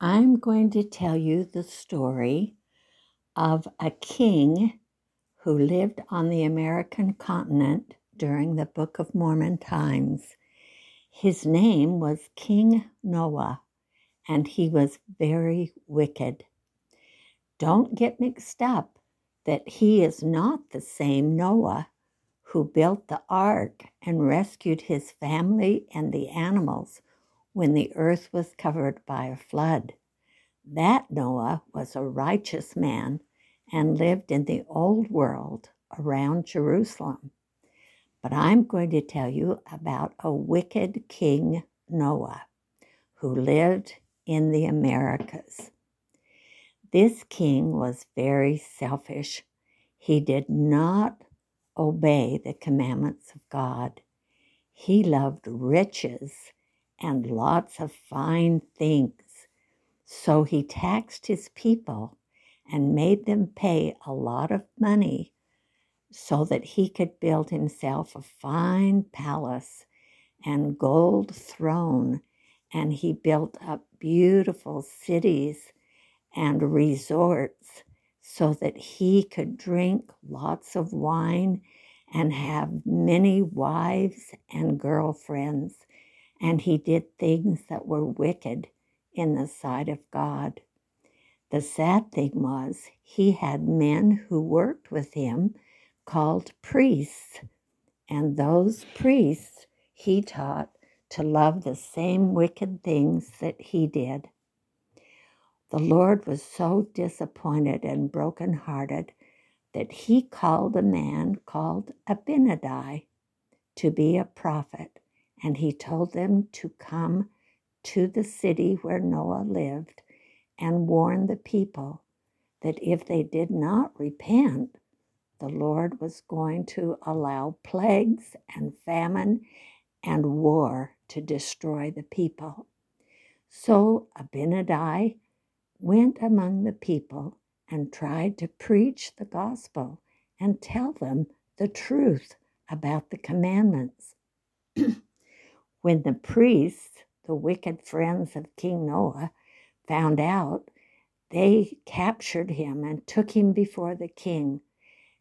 I'm going to tell you the story of a king who lived on the American continent during the Book of Mormon times. His name was King Noah, and he was very wicked. Don't get mixed up that he is not the same Noah who built the ark and rescued his family and the animals when the earth was covered by a flood. That Noah was a righteous man and lived in the old world around Jerusalem. But I'm going to tell you about a wicked king, Noah, who lived in the Americas. This king was very selfish. He did not obey the commandments of God. He loved riches and lots of fine things. So he taxed his people and made them pay a lot of money so that he could build himself a fine palace and gold throne. And he built up beautiful cities and resorts so that he could drink lots of wine and have many wives and girlfriends. And he did things that were wicked in the sight of God. The sad thing was, he had men who worked with him called priests, and those priests he taught to love the same wicked things that he did. The Lord was so disappointed and broken-hearted that he called a man called Abinadi to be a prophet, and he told them to come to the city where Noah lived and warn the people that if they did not repent, the Lord was going to allow plagues and famine and war to destroy the people. So Abinadi went among the people and tried to preach the gospel and tell them the truth about the commandments. When the priests, the wicked friends of King Noah, found out, they captured him and took him before the king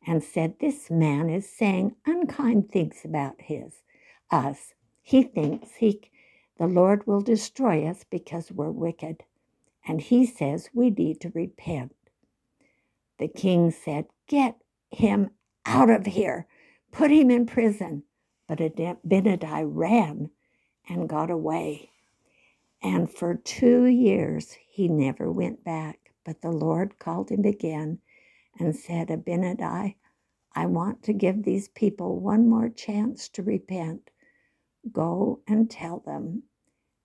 and said, This man is saying unkind things about his us. He thinks he the Lord will destroy us because we're wicked. And he says we need to repent. The king said, Get him out of here. Put him in prison. But Abinadi ran and got away. And for two years he never went back. But the Lord called him again and said, Abinadi, I want to give these people one more chance to repent. Go and tell them.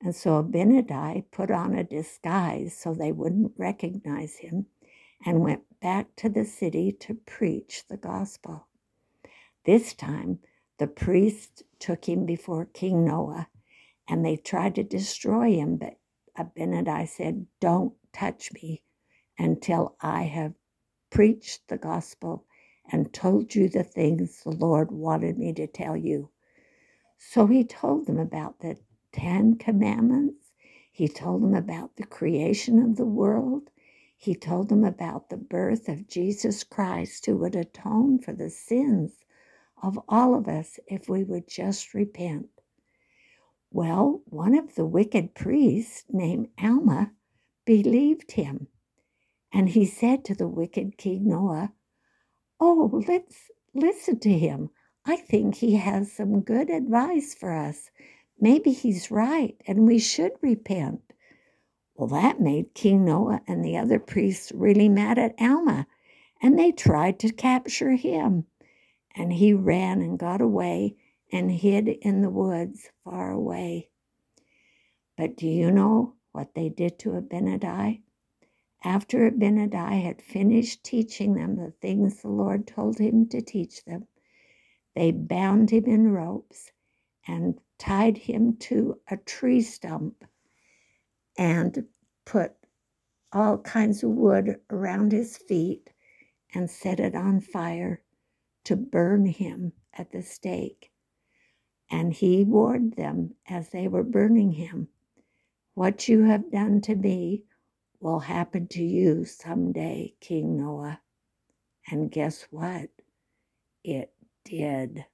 And so Abinadi put on a disguise so they wouldn't recognize him and went back to the city to preach the gospel. This time, the priests took him before King Noah and they tried to destroy him, but Abinadi said, Don't touch me until I have preached the gospel and told you the things the Lord wanted me to tell you. So he told them about the Ten Commandments. He told them about the creation of the world. He told them about the birth of Jesus Christ, who would atone for the sins of all of us if we would just repent. Well, one of the wicked priests named Alma believed him. And he said to the wicked King Noah, Oh, let's listen to him. I think he has some good advice for us. Maybe he's right and we should repent. Well, that made King Noah and the other priests really mad at Alma, and they tried to capture him. And he ran and got away and hid in the woods far away. But do you know what they did to Abinadi? After Abinadi had finished teaching them the things the Lord told him to teach them, they bound him in ropes and tied him to a tree stump and put all kinds of wood around his feet and set it on fire to burn him at the stake. And he warned them as they were burning him What you have done to me will happen to you someday, King Noah. And guess what? It did.